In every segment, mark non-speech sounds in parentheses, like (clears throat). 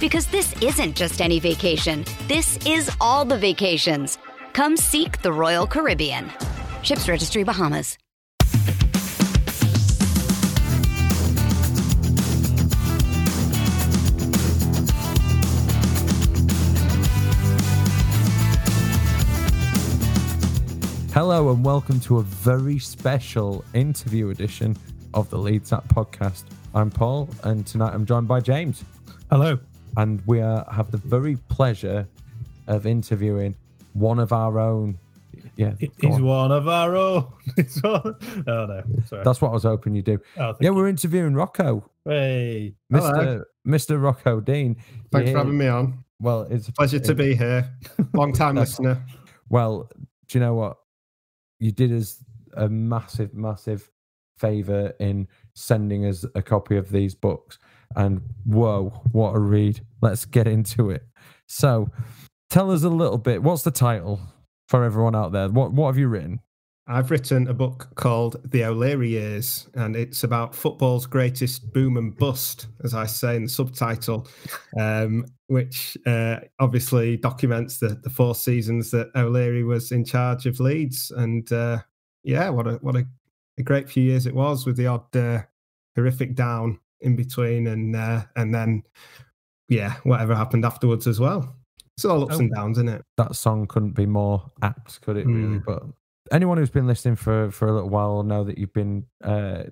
Because this isn't just any vacation. This is all the vacations. Come seek the Royal Caribbean. Ships Registry Bahamas. Hello and welcome to a very special interview edition of the Leeds App podcast. I'm Paul, and tonight I'm joined by James, Hello. And we are, have the very pleasure of interviewing one of our own. Yeah, he's on. one of our own. (laughs) It's one- Oh no, sorry. that's what I was hoping you'd do. oh, Yeah, you. we're interviewing Rocco, Hey. Mr. Mr. Rocco Dean. Thanks Yeah, for having me on. Well, it's a Pleasure to be here. Long time listener. Well, do you know what? You did us a massive, massive favor in sending us a copy of these books. And whoa, what a read. Let's get into it. So tell us a little bit. What's the title for everyone out there? What what have you written? I've written a book called The O'Leary Years, and it's about football's greatest boom and bust, as I say in the subtitle, um, which uh, obviously documents the, the four seasons that O'Leary was in charge of Leeds. And uh, yeah, what a what a, a great few years it was, with the odd uh, horrific down in between, and uh, and then yeah, whatever happened afterwards as well. It's all ups Oh. and downs, isn't it? That song couldn't be more apt, could it really? Mm. But anyone who's been listening for for a little while will know that you've been uh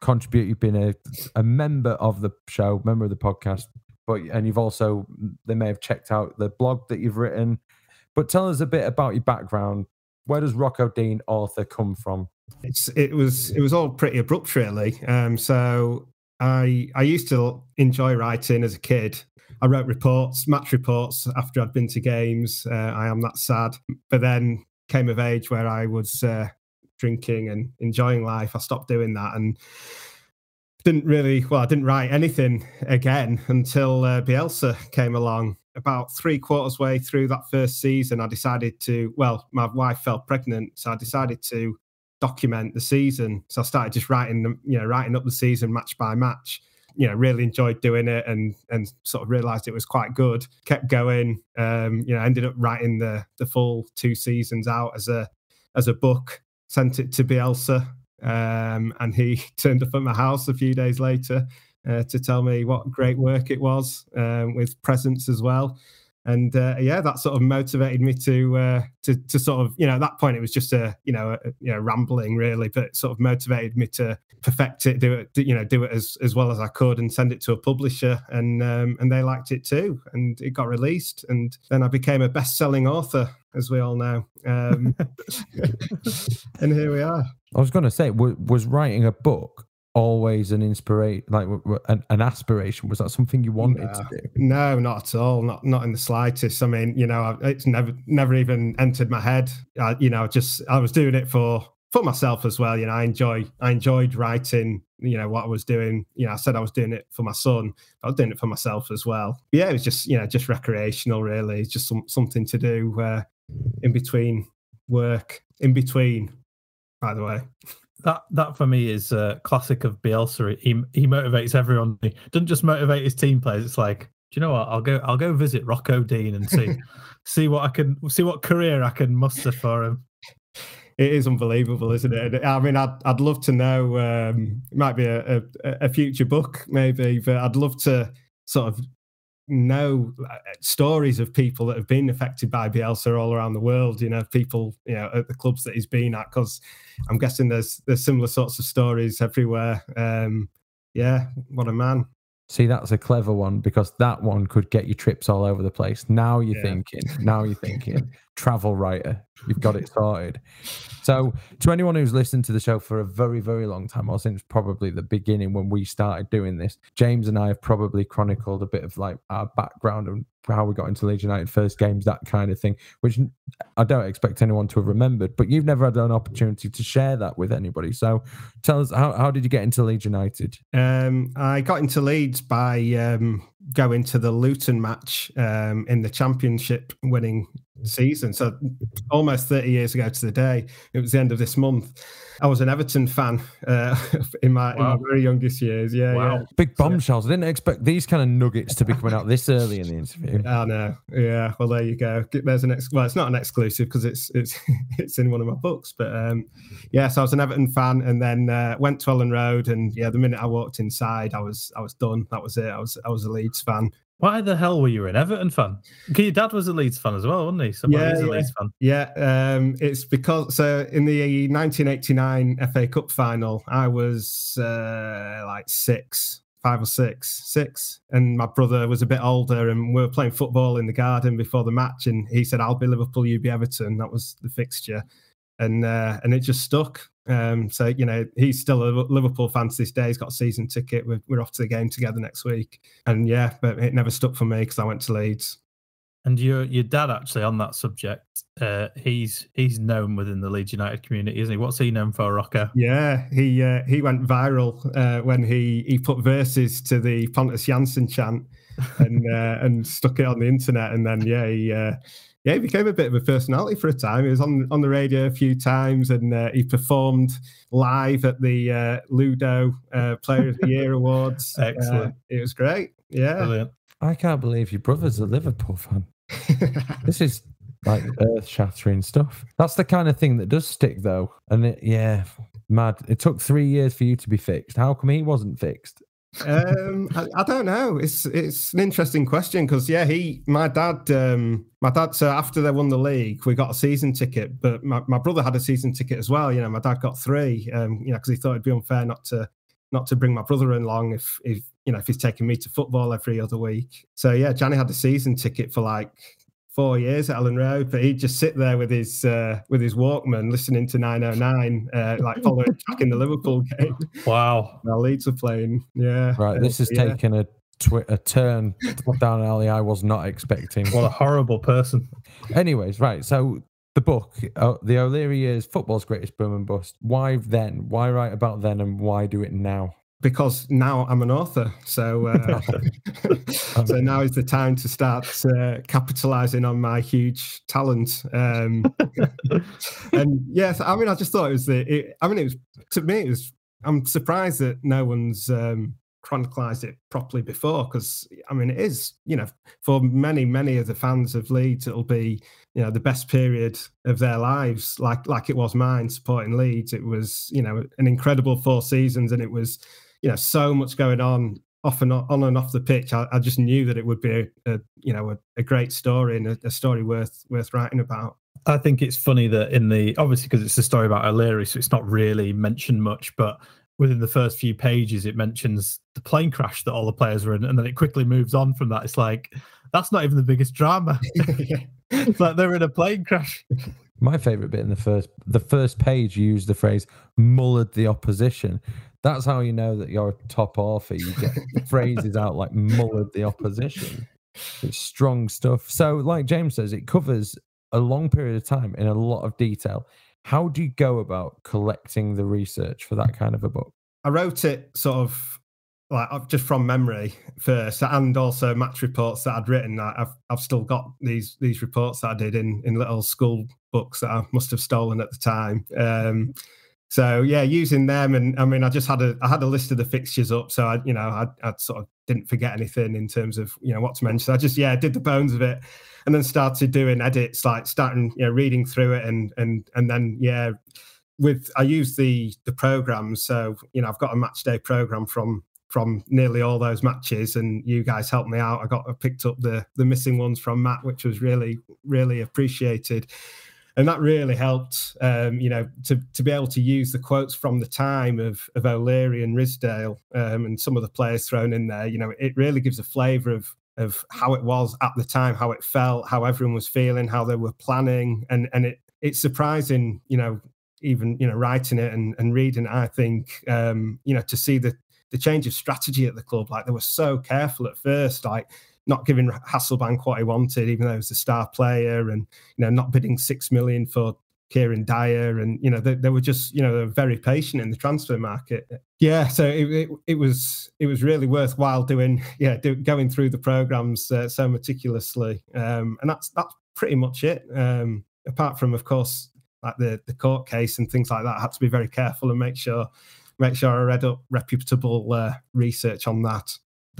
contribute you've been a, a member of the show, member of the podcast, but and you've also they may have checked out the blog that you've written. But tell us a bit about your background. Where does Rocco Dean author come from? it's it was it was all pretty abrupt really um so i i used to enjoy writing as a kid. I wrote reports match reports after i'd been to games. Uh, i am that sad. But then came of age where i was uh, drinking and enjoying life. I stopped doing that and didn't really well i didn't write anything again until uh, bielsa came along. About three quarters way through that first season i decided to well my wife fell pregnant so i decided to document the season. So I started just writing them, you know, writing up the season match by match. You know, really enjoyed doing it and and sort of realized it was quite good. Kept going. Um, you know, ended up writing the the full two seasons out as a as a book. Sent it to Bielsa, um, and he (laughs) turned up at my house a few days later uh, to tell me what great work it was um, with presents as well and uh, yeah, that sort of motivated me to uh, to to sort of you know at that point it was just a you know a, you know rambling really, but sort of motivated me to perfect it, do it, you know, do it as as well as I could, and send it to a publisher, and um, and they liked it too, and it got released, and then I became a best selling author, as we all know, um, (laughs) (laughs) and here we are. I was going to say, was, was writing a book always an inspiration, like an, an aspiration? Was that something you wanted to No. do? No, not at all. Not not in the slightest. I mean, you know, it's never never even entered my head. I, you know, just I was doing it for for myself as well. You know, I enjoy I enjoyed writing. You know what I was doing. You know, I said I was doing it for my son. I was doing it for myself as well. Yeah, it was just you know just recreational. Really, it's just some, something to do uh, in between work. In between, by the way. That that for me is a classic of Bielsa. He he motivates everyone. He doesn't just motivate his team players. It's like, do you know what? I'll go I'll go visit Rocco Dean and see (laughs) see what I can see what career I can muster for him. It is unbelievable, isn't it? I mean, I'd I'd love to know. Um, it might be a, a, a future book, maybe, but I'd love to sort of know uh, stories of people that have been affected by Bielsa all around the world. You know, people you know at the clubs that he's been at, because I'm guessing there's there's similar sorts of stories everywhere. Um, yeah, what a man. See, that's a clever one because that one could get you trips all over the place. Now you're Yeah. thinking, now you're thinking, (laughs) travel writer, you've got it sorted. So, to anyone who's listened to the show for a very, very long time, or since probably the beginning when we started doing this, James and I have probably chronicled a bit of like our background and how we got into Leeds United first games, that kind of thing, which I don't expect anyone to have remembered, but you've never had an opportunity to share that with anybody. So, tell us, how, how did you get into Leeds United? Um, I got into Leeds by um, going into the Luton match um, in the Championship winning season. So almost 30 years ago to the day. It was the end of this month. I was an Everton fan uh, (laughs) in my in my very youngest years. Yeah, Wow. Big bombshells. I didn't expect these kind of nuggets to be coming out this early in the interview. yeah. I know. Yeah. Well, there you go. There's an ex- well, it's not an exclusive because it's it's (laughs) it's in one of my books. But um, yeah, so I was an Everton fan, and then uh, went to Elland Road, and yeah, the minute I walked inside, I was I was done. That was it. I was I was a Leeds fan. Why the hell were you an Everton fan? Your dad was a Leeds fan as well, wasn't he? So Yeah, a yeah. Leeds fan. Yeah, um, it's because so in the 1989 FA Cup final, I was uh, like six, five or six, six, and my brother was a bit older, and we were playing football in the garden before the match, and he said, "I'll be Liverpool, you be Everton." That was the fixture, and uh, and it just stuck. Um, so you know, he's still a Liverpool fan to this day. He's got a season ticket. We're, we're off to the game together next week, and yeah, but it never stuck for me because I went to Leeds. And your your dad actually on that subject, uh, he's he's known within the Leeds United community, isn't he? What's he known for, Rocco? Yeah, he uh, he went viral uh, when he he put verses to the Pontus Jansson chant and (laughs) uh, and stuck it on the internet, and then yeah, he uh, yeah he became a bit of a personality for a time. He was on on the radio a few times, and uh, he performed live at the uh, Ludo uh, Player of the Year (laughs) awards. Excellent. Uh, it was great. Yeah. Brilliant. I can't believe your brother's a Liverpool fan. (laughs) This is like earth shattering stuff. That's the kind of thing that does stick, though. And it, yeah, mad. It took three years for you to be fixed. How come he wasn't fixed? Um, I, I don't know. It's it's an interesting question because yeah, he my dad um my dad so after they won the league, we got a season ticket, but my, my brother had a season ticket as well. You know, my dad got three. Um, you know, because he thought it'd be unfair not to not to bring my brother along if if you know if he's taking me to football every other week. So yeah, Johnny had a season ticket for like four years at Elland Road, but he'd just sit there with his uh, with his Walkman listening to 909, uh, like (laughs) following track in the Liverpool game. Wow. While Leeds were playing. Yeah. Right, this Uh, has yeah. taken a twi- a turn down an alley I was not expecting. What a horrible person. Anyways, right. So the book, uh, the O'Leary years, football's greatest boom and bust. Why then? Why write about then, and why do it now? Because now I'm an author. So, uh, (laughs) (laughs) so now is the time to start uh, capitalizing on my huge talent. Um, (laughs) and yes, I mean, I just thought it was the. It, I mean, it was to me. It was. I'm surprised that no one's um, chronicalized it properly before, because I mean, it is. You know, for many, many of the fans of Leeds, it'll be you know the best period of their lives, like like it was mine supporting Leeds. It was you know an incredible four seasons, and it was you know so much going on off and on, on and off the pitch. I, I just knew that it would be a, a you know a, a great story and a, a story worth worth writing about. I think it's funny that in the obviously because it's a story about O'Leary, so it's not really mentioned much, but within the first few pages, it mentions the plane crash that all the players were in, and then it quickly moves on from that. It's like that's not even the biggest drama. (laughs) (laughs) it's like they're in a plane crash. (laughs) My favorite bit in the first the first page you use the phrase mullered the opposition. That's how you know that you're a top author. You get (laughs) phrases out like mullered the opposition. It's strong stuff. So, like James says, it covers a long period of time in a lot of detail. How do you go about collecting the research for that kind of a book? I wrote it sort of like just from memory first, and also match reports that I'd written. I've I've still got these these reports that I did in in little school books that I must have stolen at the time. Um, so yeah, using them, and I mean, I just had a I had a list of the fixtures up, so I you know I I sort of didn't forget anything in terms of you know what to mention. I just yeah did the bones of it, and then started doing edits, like starting you know reading through it, and and and then yeah, with I use the the programs. So you know I've got a match day program from from nearly all those matches, and you guys helped me out. I got I picked up the the missing ones from Matt, which was really really appreciated and that really helped. Um, you know, to to be able to use the quotes from the time of of O'Leary and Ridsdale um, and some of the players thrown in there. You know, it really gives a flavour of of how it was at the time, how it felt, how everyone was feeling, how they were planning, and and it it's surprising. You know, even you know writing it and, and reading it, I think um, you know to see the the change of strategy at the club. Like they were so careful at first, like not giving Hasselbaink what he wanted, even though he was a star player, and you know, not bidding six million for Kieran Dyer, and you know, they, they were just you know they were very patient in the transfer market. Yeah, so it, it, it was it was really worthwhile doing (laughs) yeah do, going through the programs uh, so meticulously, um, and that's that's pretty much it. Um, apart from, of course, like the the court case and things like that, I had to be very careful and make sure make sure I read up reputable uh, research on that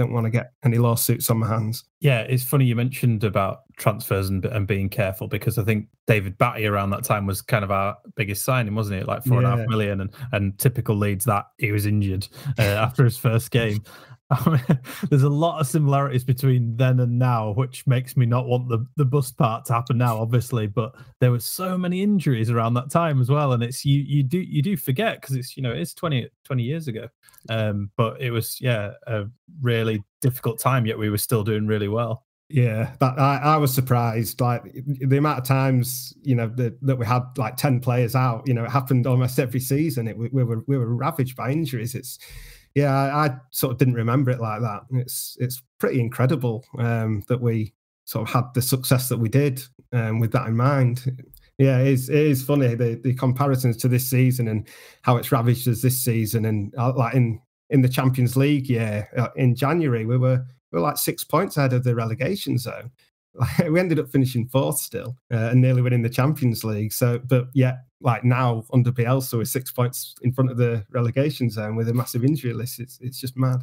don't want to get any lawsuits on my hands. Yeah, it's funny you mentioned about transfers and, and being careful because I think David Batty around that time was kind of our biggest signing, wasn't it? Like four yeah. and a half million, and and typical Leeds that he was injured uh, (laughs) after his first game. (laughs) there's a lot of similarities between then and now, which makes me not want the, the bust part to happen now, obviously. But there were so many injuries around that time as well, and it's you you do you do forget because it's you know it's 20, 20 years ago, um, but it was yeah a really difficult time. Yet we were still doing really well. Yeah, that I, I was surprised. Like the amount of times, you know, the, that we had like ten players out. You know, it happened almost every season. It we, we were we were ravaged by injuries. It's yeah, I, I, sort of didn't remember it like that. It's it's pretty incredible um, that we sort of had the success that we did um, with that in mind. Yeah, it is, it is funny the the comparisons to this season and how it's ravaged us this season, and uh, like in in the Champions League, yeah, uh, in January we were we were like six points ahead of the relegation zone. (laughs) we ended up finishing fourth still uh, and nearly winning the Champions League. So, but yeah, like now under Bielsa with six points in front of the relegation zone with a massive injury list, it's it's just mad.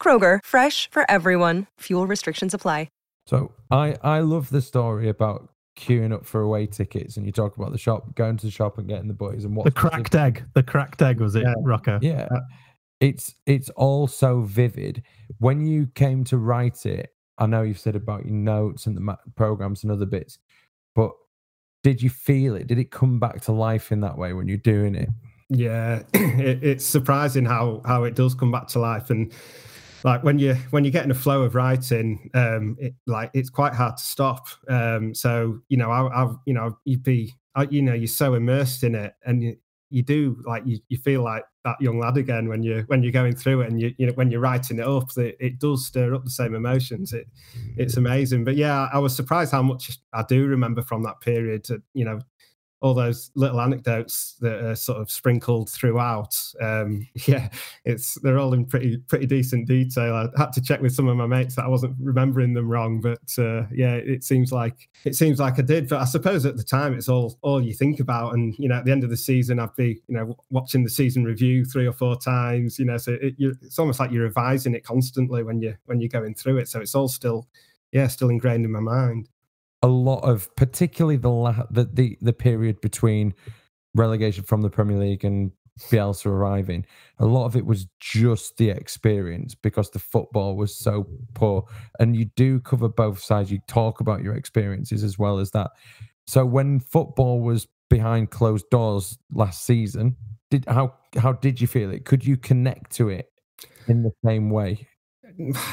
Kroger, fresh for everyone. Fuel restrictions apply. So I I love the story about queuing up for away tickets, and you talk about the shop, going to the shop and getting the boys and what the cracked egg. The cracked egg was it, yeah. Rocco? Yeah, it's it's all so vivid. When you came to write it, I know you've said about your notes and the programs and other bits, but did you feel it? Did it come back to life in that way when you're doing it? Yeah, (clears throat) it, it's surprising how how it does come back to life, and like when you when you get in a flow of writing, um, it, like it's quite hard to stop. Um, so you know, I, I you know, you'd be, I, you know, you're so immersed in it, and you, you do like you, you feel like that young lad again when you when you're going through it and you, you know when you're writing it up it, it does stir up the same emotions. It it's amazing. But yeah i was surprised how much i do remember from that period you know all those little anecdotes that are sort of sprinkled throughout. Um, (laughs) yeah, it's they're all in pretty pretty decent detail. I had to check with some of my mates that I wasn't remembering them wrong, but uh, yeah, it seems like it seems like I did. But I suppose at the time it's all all you think about, and you know, at the end of the season, I'd be you know watching the season review three or four times. You know, so it, it's almost like you're revising it constantly when you when you're going through it. So it's all still yeah still ingrained in my mind a lot of particularly the la- the, the the period between relegation from the Premier League and Bielsa arriving, a lot of it was just the experience because the football was so poor. And you do cover both sides. You talk about your experiences as well as that. So when football was behind closed doors last season, did how how did you feel it? Could you connect to it in the same way?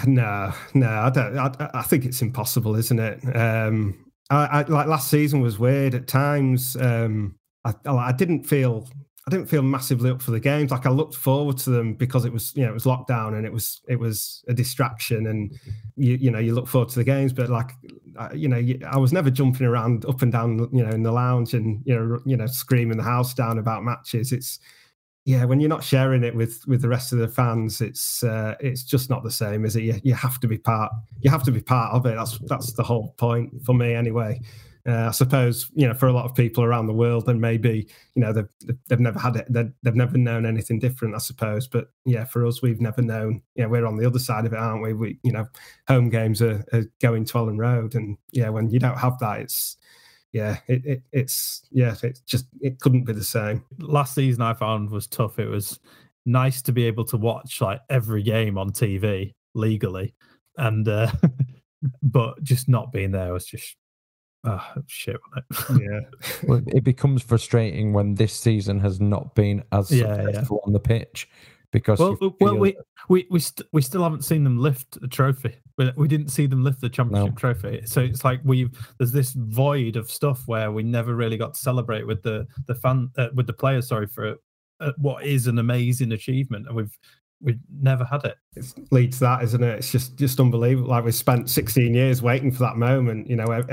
No, no, I don't. I, I think it's impossible, isn't it? Um, I, I, like last season was weird at times. Um, I, I didn't feel I didn't feel massively up for the games. Like I looked forward to them because it was, you know, it was lockdown and it was, it was a distraction, and you, you know, you look forward to the games. But like, you know, I was never jumping around up and down, you know, in the lounge and you know, you know, screaming the house down about matches. It's, yeah, when you're not sharing it with with the rest of the fans, it's uh, it's just not the same, is it? You, you have to be part. You have to be part of it. That's that's the whole point for me, anyway. Uh, I suppose you know for a lot of people around the world, and maybe you know they've they've never had it, they've, never known anything different. I suppose, but yeah, for us, we've never known. Yeah, we're on the other side of it, aren't we? We you know, home games are, are going to Elland Road, and yeah, when you don't have that, it's yeah, it, it, it's yeah, it's just it couldn't be the same. Last season I found was tough. It was nice to be able to watch like every game on TV legally, and uh, (laughs) but just not being there was just oh, shit on it. (laughs) yeah, well, it becomes frustrating when this season has not been as yeah, successful yeah. on the pitch because well, well we we we, st- we still haven't seen them lift a trophy. We, we didn't see them lift the championship no. trophy. So it's like we've there's this void of stuff where we never really got to celebrate with the the fan uh, with the players. Sorry for uh, what is an amazing achievement, and we've we've never had it. It leads to that, isn't it? It's just just unbelievable. Like we spent 16 years waiting for that moment. You know,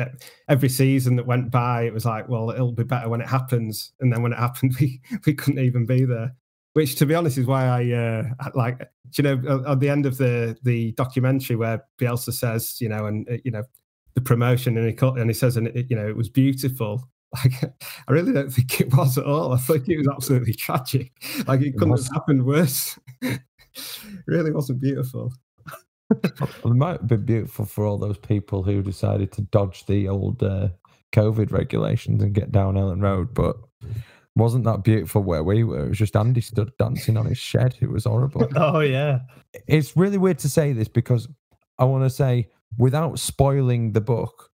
every season that went by, it was like, well, it'll be better when it happens. And then when it happened, (laughs) we we couldn't even be there which to be honest is why I uh, (laughs) like you know at the end of the the documentary where Bielsa says you know and uh, you know the promotion and he and he says and it, you know it was beautiful (laughs) like I really don't think it was at all. I think it was absolutely (laughs) tragic. Like it couldn't it have happened worse. It really wasn't beautiful. It might have been beautiful for all those people who decided to dodge the old uh, COVID regulations and get down Elland Road but wasn't that beautiful where we were? It was just Andy stood dancing on his shed. It was horrible. (laughs) oh yeah. It's really weird to say this because I want to say without spoiling the book,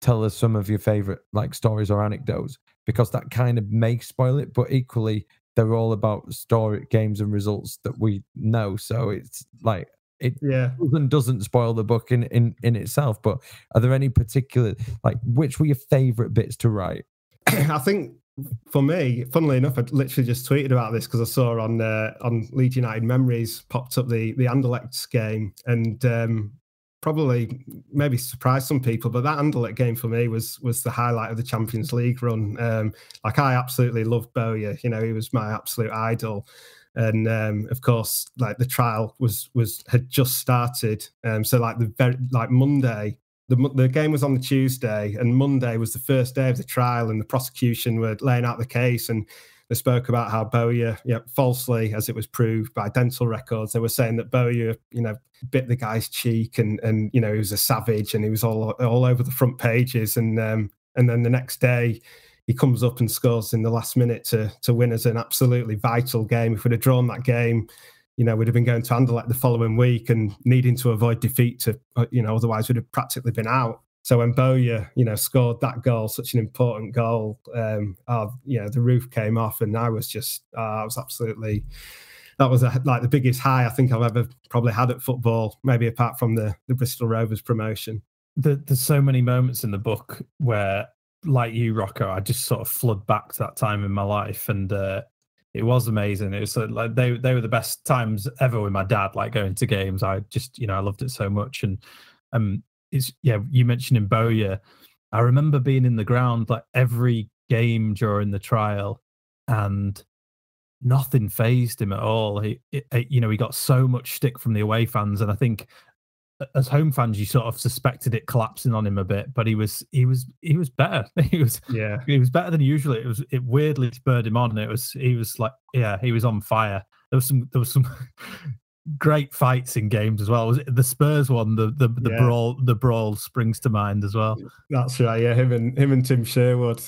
tell us some of your favorite like stories or anecdotes because that kind of may spoil it, but equally they're all about story games and results that we know. So it's like it yeah doesn't, doesn't spoil the book in, in in itself. But are there any particular like which were your favorite bits to write? (clears throat) I think for me, funnily enough, I literally just tweeted about this because I saw on uh, on Leeds United Memories popped up the the Anderlecht game, and um, probably maybe surprised some people, but that Anderlecht game for me was was the highlight of the Champions League run. Um, like I absolutely loved Bowyer. You know, he was my absolute idol. And um, of course, like the trial was was had just started, um, so like the very like Monday, the, the game was on the Tuesday, and Monday was the first day of the trial, and the prosecution were laying out the case, and they spoke about how Bowyer, yeah, falsely, as it was proved by dental records, they were saying that Bowyer, you know, bit the guy's cheek, and and you know he was a savage, and he was all all over the front pages, and um, and then the next day he comes up and scores in the last minute to to win us an absolutely vital game. If we'd have drawn that game, you know, we'd have been going to Anderlecht the following week and needing to avoid defeat to, uh, you know, otherwise we'd have practically been out. so when Bowyer, you know, scored that goal, such an important goal, um, oh, you know, the roof came off, and I was just, uh, I was absolutely, that was a, like the biggest high I think I've ever probably had at football, maybe apart from the the Bristol Rovers promotion. The, there's so many moments in the book where, like you, Rocco, I just sort of flood back to that time in my life, and uh, it was amazing. It was uh, like they they were the best times ever with my dad, like going to games. I just, you know, I loved it so much, and um, it's yeah. You mentioned in Bowyer, I remember being in the ground like every game during the trial, and nothing phased him at all. He, it, you know, he got so much stick from the away fans, and I think as home fans, you sort of suspected it collapsing on him a bit, but he was he was he was better. (laughs) He was yeah he was better than usual. It was it weirdly spurred him on. And it was he was like yeah he was on fire. There was some there was some (laughs) great fights in games as well. Was it the Spurs one? The the, the yeah. brawl the brawl springs to mind as well. That's right. Yeah, him and him and Tim Sherwood.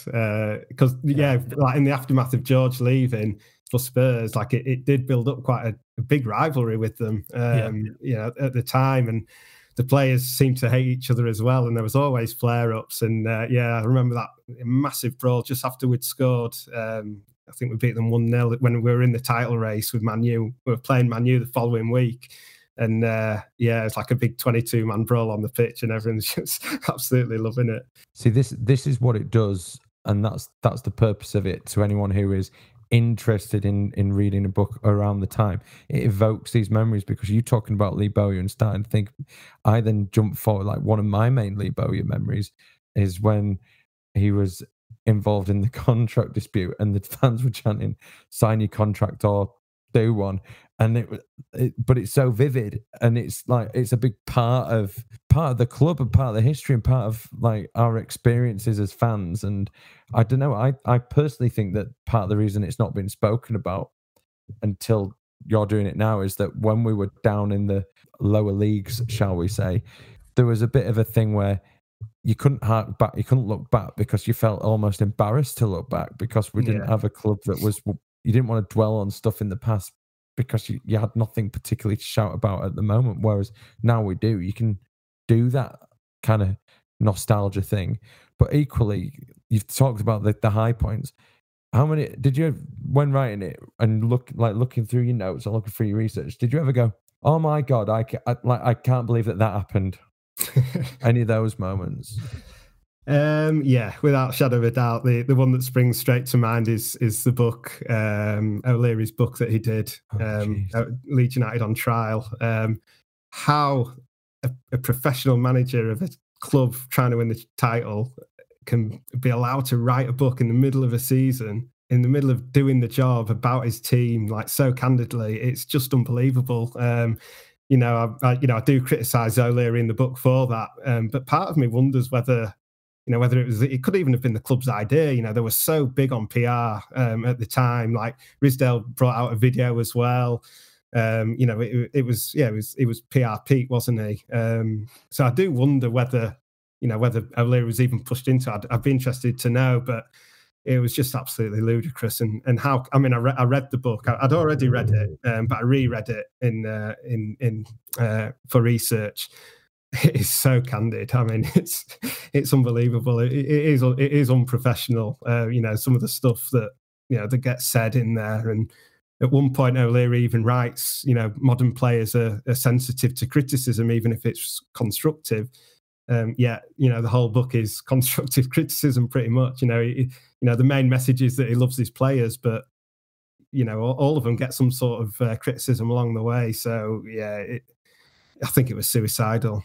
Because uh, yeah, like in the aftermath of George leaving for Spurs, like it, it did build up quite a, a big rivalry with them. Um, yeah. You know, at the time and. The players seemed to hate each other as well, and there was always flare-ups. And uh, yeah, I remember that massive brawl just after we'd scored. Um, I think we beat them 1 0 when we were in the title race with Manu. We were playing Manu the following week. And uh, yeah, it's like a big 22 man brawl on the pitch, and everyone's (laughs) just absolutely loving it. See, this this is what it does, and that's that's the purpose of it to anyone who is interested in in reading a book around the time. It evokes these memories because you're talking about Lee Bowyer and starting to think. I then jump forward. Like one of my main Lee Bowyer memories is when he was involved in the (laughs) contract dispute, and the fans were chanting, "Sign your contract or do one." And it, it, but it's so vivid, and it's like it's a big part of part of the club and part of the history and part of like our experiences as fans. And I don't know, I I personally think that part of the reason it's not been spoken about until you're doing it now is that when we were down in the lower leagues, shall we say, there was a bit of a thing where you couldn't hark back, you couldn't look back because you felt almost embarrassed to look back because we didn't yeah. have a club that was you didn't want to dwell on stuff in the past because you, you had nothing particularly to shout about at the moment. Whereas now we do, you can do that kind of nostalgia thing. But equally, you've talked about the, the high points. How many did you when writing it and look like looking through your notes or looking through your research? Did you ever go, "Oh my god, I, I like I can't believe that that happened"? (laughs) Any of those moments? Um, yeah, without shadow of a doubt, the, the one that springs straight to mind is is the book um, O'Leary's book that he did, oh, um, Leeds United on trial. Um, how a, a, professional manager of a club trying to win the title can be allowed to write a book in the middle of a season, in the middle of doing the job about his team, like so candidly, it's just unbelievable. Um, you know, I, I, you know, I do criticize O'Leary in the book for that, um, but part of me wonders whether, you know, whether it was it could even have been the club's idea. You know, they were so big on PR um, at the time. Like Ridsdale brought out a video as well. Um, you know, it, it, was yeah, it was it was PR peak, wasn't he? Um, so I do wonder whether you know whether O'Leary was even pushed into. I'd, I'd be interested to know, but it was just absolutely ludicrous. And and how I mean, I, re- I read the book. I, would already read it, um, but I reread it in uh, in in uh, for research. (laughs) It is so candid. I mean, (laughs) it's it's unbelievable. it, it is it is unprofessional. Uh, you know, some of the stuff that you know that gets said in there, and at one point O'Leary even writes, you know, modern players are, are sensitive to criticism, even if it's constructive um, yeah, you know, the whole book is (laughs) constructive criticism, pretty much. You know, he, you know, the main message is that he loves his players, but you know, all, all of them get some sort of uh, criticism along the way. So yeah, it, I think it was suicidal.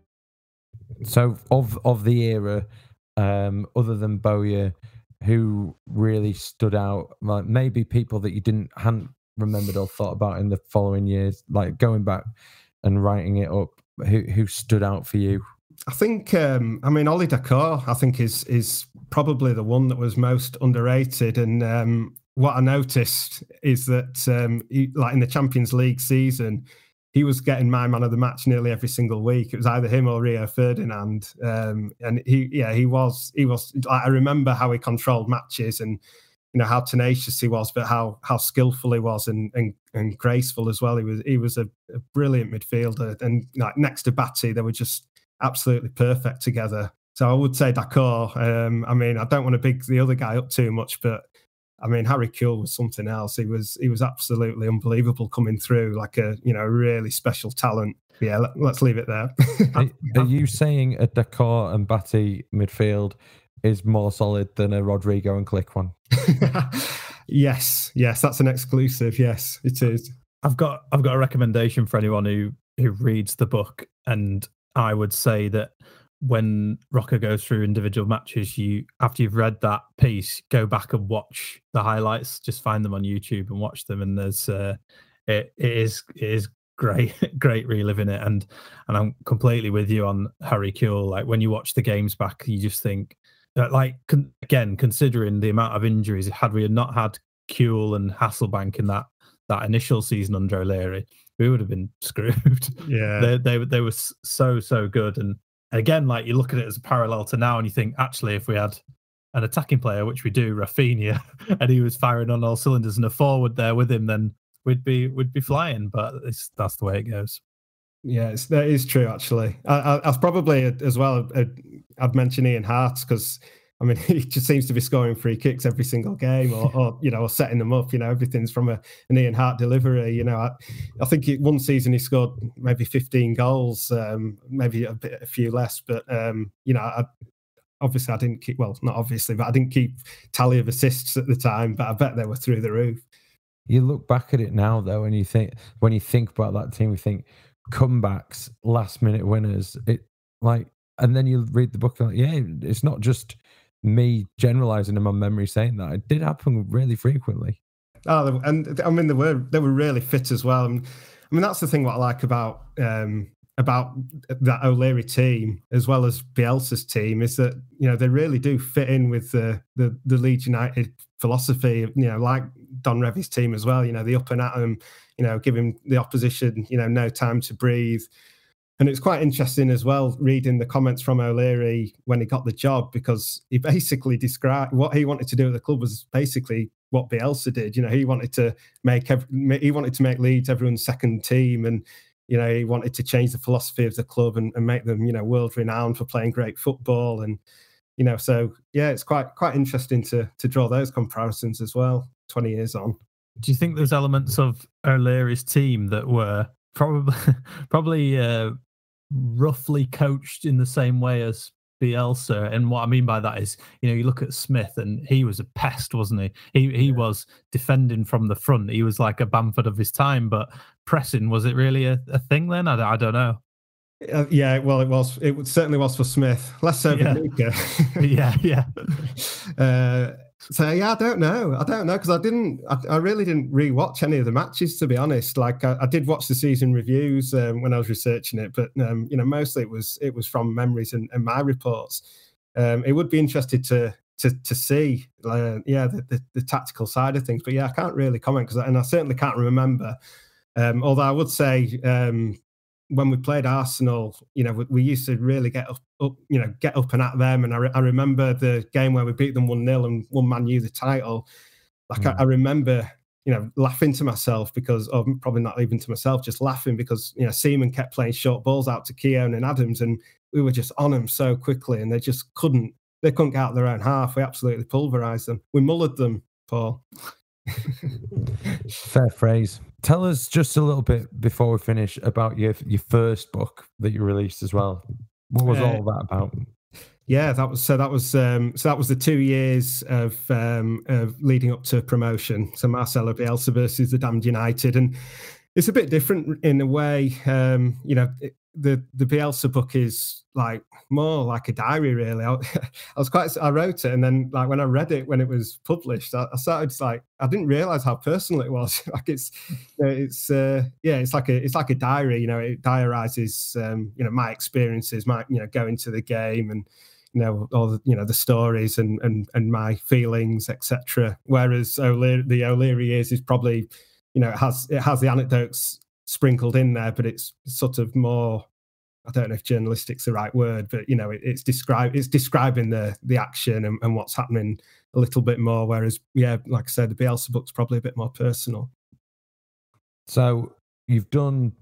So of of the era, um, other than Bowyer, who really stood out, like maybe people that you didn't hadn't remembered or thought about in the following years, like going back and writing it up, who who stood out for you? I think um, I mean Ollie Dacourt. I think is is probably the one that was most underrated. And um, what I noticed is that um, he, like in the Champions League season, he was getting my man of the match nearly every single week. It was either him or Rio Ferdinand, um, and he yeah he was he was. I remember how he controlled matches and you know how tenacious he was, but how how skillful he was and and, and graceful as well. He was he was a, a brilliant midfielder, and like next to Batty, they were just absolutely perfect together. So I would say Dacourt. Um, I mean, I don't want to big the other guy up too much, but I mean, Harry Kewell was something else. He was he was absolutely unbelievable coming through, like a you know really special talent. Yeah, let, us leave it there. (laughs) are, are, you saying a Dacourt and Batty midfield is more solid than a Rodrigo and Klich one? (laughs) yes, yes, that's an exclusive. Yes, it is. I've got I've got a recommendation for anyone who who reads the book, and I would say that when Rocker goes through individual matches, you after you've read that piece, go back and watch the highlights. Just find them on YouTube and watch them. And there's uh, it, it is it is great (laughs) great reliving it. And and I'm completely with you on Harry Kewell. Like when you watch the games back, you just think that like con- again considering the amount of injuries, had we not had Kewell and Hasselbaink in that that initial season under O'Leary, we would have been (laughs) screwed. Yeah, they they they were so so good and again, like you look at it as a parallel to now, and you think actually, if we had an attacking player, which we do, Raphinha, (laughs) and he was firing on all cylinders, and a forward there with him, then we'd be we'd be flying. But that's the way it goes. Yeah, that is true. Actually, I, I, I've probably as well. I'd mentioned Ian Harte because I mean, (laughs) he just seems to be scoring free kicks every single game, or, or you know, or setting them up. You know, everything's from a, an Ian Harte delivery. You know, I, I think one season he scored maybe 15 goals, um, maybe a bit, a few less, but um, you know, I, obviously I didn't keep well, not obviously, but I didn't keep tally of assists at the time. But I bet they were through the roof. You look back at it now, though, and you think when you think about that team, we think comebacks, last minute winners. It like, and then you read the book, like, yeah, it's not just me generalizing in my memory saying that it did happen really frequently. Oh, and I mean they were they were really fit as well. And I mean that's the thing what I like about um, about that O'Leary team as well as Bielsa's team is that you know they really do fit in with the the, the Leeds United philosophy. You know, like Don Revie's team as well. You know, the up and at them. You know, giving the opposition you know no time to breathe. And it's quite interesting as well reading the comments from O'Leary when he got the job because he basically described what he wanted to do at the club was basically what Bielsa did. You know, he wanted to make every, he wanted to make Leeds everyone's second team, and you know he wanted to change the philosophy of the club and, and make them you know world renowned for playing great football. And you know, so yeah, it's quite quite interesting to to draw those comparisons as well. Twenty years on. Do you think there's elements of O'Leary's team that were probably (laughs) probably uh, roughly coached in the same way as Bielsa. And what I mean by that is, you know, you look at Smith and he was a pest, wasn't he? He he was defending from the front. He was like a Bamford of his time, but pressing was it really a, a thing then? I, I don't know. Uh, yeah, well, it was. It certainly was for Smith. Less so yeah. for yeah, (laughs) yeah. (laughs) Uh, so yeah, I don't know. I don't know because I didn't. I, I, really didn't rewatch any of the matches to be honest. Like I, I did watch the season reviews um, when I was researching it, but um, you know, mostly it was it was from memories and, and my reports. Um, it would be interested to to to see, uh, yeah, the, the, the, tactical side of things. But yeah, I can't really comment because, and I certainly can't remember. Um, although I would say um, when we played Arsenal, you know, we, we, used to really get up, up, you know, get up and at them. And I, re- I remember the game where we beat them 1 0 and one man knew the title. Like, mm. I, I, remember, you know, laughing to myself because, or probably not even to myself, just laughing because, you know, Seaman kept playing short balls out to Keown and Adams and we were just on them so quickly and they just couldn't, they couldn't get out of their own half. We absolutely pulverized them. We mullered them, Paul. Fair phrase. Tell us just a little bit before we finish about your your first book that you released as well. What was uh, all that about? Yeah, that was so. That was um, so. That was the two years of um, of leading up to promotion. So Marcelo Bielsa versus the Damned United, and it's a bit different in a way. Um, you know, it, the the Bielsa book is like more like a diary, really. (laughs) I, I, was quite. I wrote it, and then like when I read it when it was published, I, I started like I didn't realize how personal it was. (laughs) like it's it's uh, yeah, it's like a it's like a diary. You know, it diarizes um, you know my experiences, my you know going to the game and you know all the you know the stories and and and my feelings etc whereas O'Leary, the O'Leary years is probably you know it has it has the anecdotes sprinkled in there, but it's sort of more. I don't know if journalistic's the right word, but you know, it, it's describe it's describing the the action and, and what's happening a little bit more. Whereas, yeah, like I said, the Bielsa book's probably a bit more personal. So you've done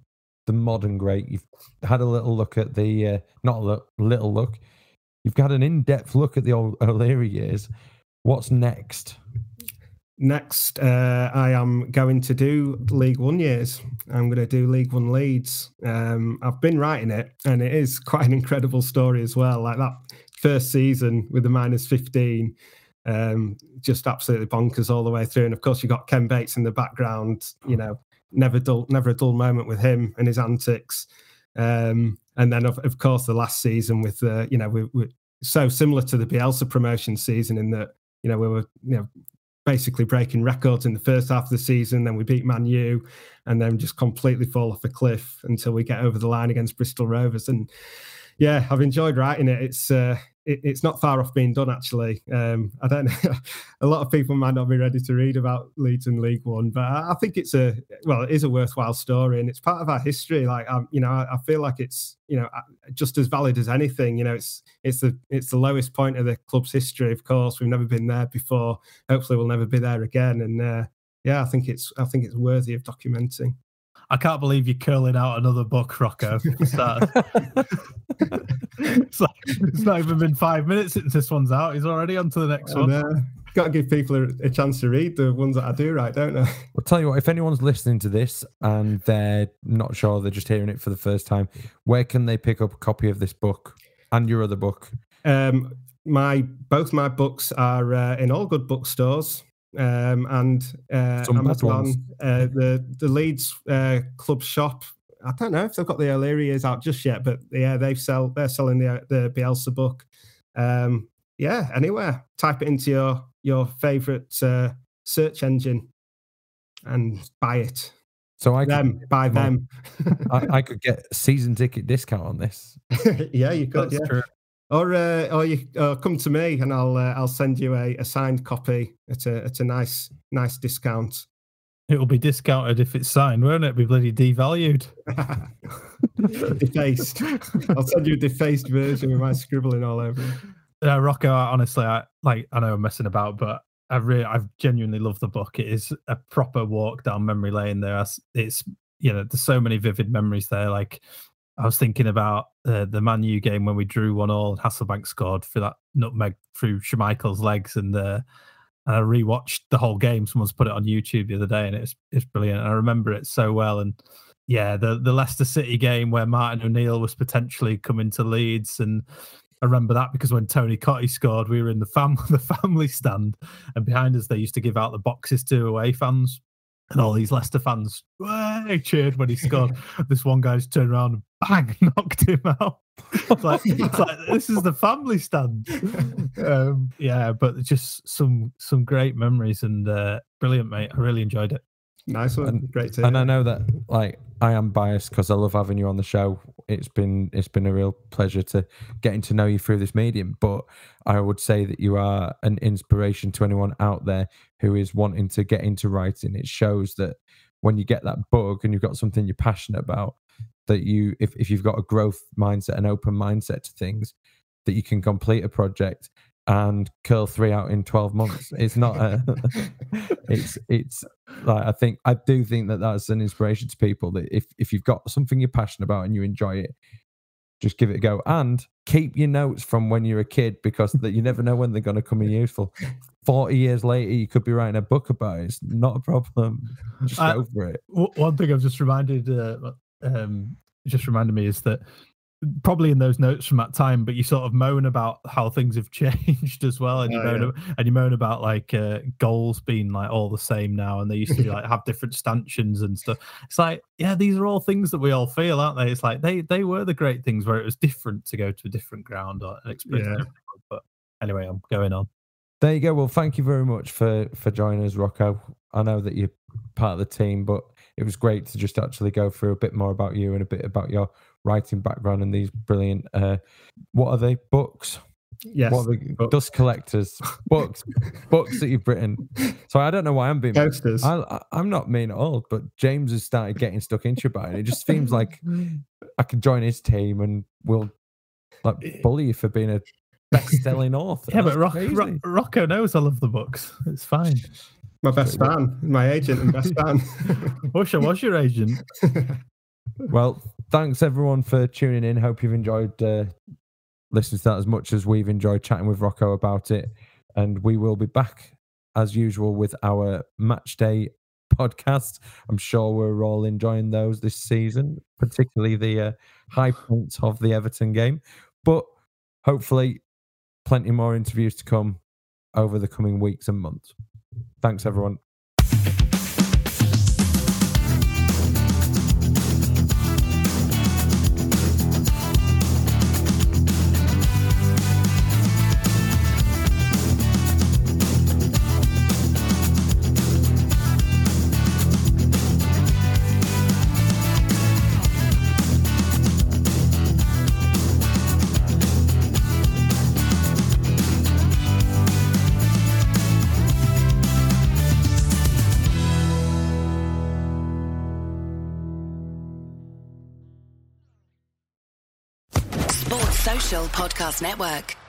the modern great. You've had a little look at the uh, not a look, little look. You've got an in-depth look at the old O'Leary years. What's next? Next, uh, I am going to do League One years. I'm going to do League One Leeds. Um, I've been writing it, and it is (laughs) quite an incredible story as well. Like that first season with the minus 15, um, just absolutely bonkers all the way through. And of course, you've got Ken Bates in the background. You know, never dull, never a dull moment with him and his antics. Um, and then, of, of course, the last season with uh, you know, we, we so similar to the Bielsa promotion season in that you know we were you know basically breaking records in the first half of the season. Then we beat Man U, and then just completely fall off a cliff until we get over the line against Bristol Rovers. And yeah, I've enjoyed writing it. It's uh, it, it's not far off being done actually. Um, I don't know. (laughs) a lot of people might not be ready to read about Leeds and League One, but I, I, think it's a well, it is a worthwhile story, and it's part of our history. Like, um, you know, I, I, feel like it's you know just as valid as anything. You know, it's it's the it's the lowest point of the club's history. Of course, we've never been there before. Hopefully, we'll never be there again. And uh, yeah, I think it's I think it's worthy of documenting. I can't believe you're curling out another book, Rocco. (laughs) it's, like, it's not even been five minutes since this one's out. He's already on to the next one. Uh, got to give people a, a, chance to read the ones that I do right, don't I? I'll tell you what, if anyone's listening to this and they're not sure, they're just hearing it for the first time, where can they pick up a copy of this book and your other book? Um, my both my books are uh, in all good bookstores um, and uh, Amazon, uh, the the Leeds uh, club shop. I don't know if they've got the O'Leary's out just yet, but yeah, they sell they're selling the the Bielsa book. Um, yeah, anywhere. Type it into your your favorite uh, search engine and buy it. So I them could, buy them. I, I, (laughs) could get season ticket discount on this. (laughs) yeah, you could. That's yeah. True or uh, or you uh, come to me and I'll uh, I'll send you a, a, signed copy at a at a nice nice discount. It will be discounted if it's signed, won't it? Be bloody devalued. (laughs) defaced. I'll send you a defaced version with my scribbling all over it. Uh, Rocco, honestly, I like. I know I'm messing about, but I really, I've genuinely loved the book. It is a proper walk down memory lane. There, it's you know, there's so many vivid memories there. Like I was thinking about uh, the Man U game when we drew one all. Hasselbaink scored for that nutmeg through Schmeichel's legs, and uh, and I rewatched the whole game. Someone's put it on YouTube the other day, and it's it's brilliant. And I remember it so well. And yeah, the the Leicester City game where Martin O'Neill was potentially coming to Leeds, and I remember that because when Tony Cottee scored, we were in the fam (laughs) the family stand, and behind us they used to give out the boxes to away fans and all these Leicester fans way, cheered when he scored. (laughs) this one guy just turned around and bang, (laughs) knocked him out. It's like, it's like this is the family stand. (laughs) Um, yeah, but just some some great memories and uh, brilliant, mate. I really enjoyed it. Nice one, and, great. To and I know that like I am biased because I love having you on the show. It's been it's been a real pleasure to getting to know you through this medium. But I would say that you are an inspiration to anyone out there who is wanting to get into writing. It shows that when you get that bug and you've got something you're passionate about, that you if, if you've got a growth mindset, an open mindset to things, that you can complete a project and curl three out in 12 months. It's not a, (laughs) it's it's like i think i do think that that's an inspiration to people that if if you've got something you're passionate about and you enjoy it just give it a go and keep your notes from when you're a kid because that you never know when they're going to come in useful. 40 years later you could be writing a book about it. It's not a problem. Just go for it. one thing i've just reminded uh, um just reminded me is that probably in those notes from that time, but you sort of moan about how things have (laughs) changed as well, and you Oh, moan yeah. and you moan about like uh, goals being like all the same now, and they used to be like have different stanchions and stuff. It's like, yeah, these are all things that we all feel, aren't they? It's like they they were the great things where it was different to go to a different ground or an experience. Yeah. But anyway, I'm going on. There you go. Well, thank you very much for for joining us, Rocco. I know that you're part of the team, but it was great to just actually go through a bit more about you and a bit about your writing background and these brilliant. Uh, what are they? Books. Yes. What books. Dust collectors. books. (laughs) books that you've written. So I don't know why I'm being. Coasters. I, I'm not mean at all, but James has started getting stuck into it. It just seems like I can join his team and we'll like bully you for being a best-selling (laughs) author. Yeah, but Rock, crazy. Rock, Rocco knows I love the books. It's fine. My best fan, my agent and best fan. (laughs) Usher was your agent. (laughs) Well, thanks everyone for tuning in. Hope you've enjoyed uh, listening to that as much as we've enjoyed chatting with Rocco about it. And we will be back as usual with our match day podcast. I'm sure we're all enjoying those this season, particularly the uh, high points of the Everton game. But hopefully, plenty more interviews to come over the coming weeks and months. Thanks, everyone. Podcast Network.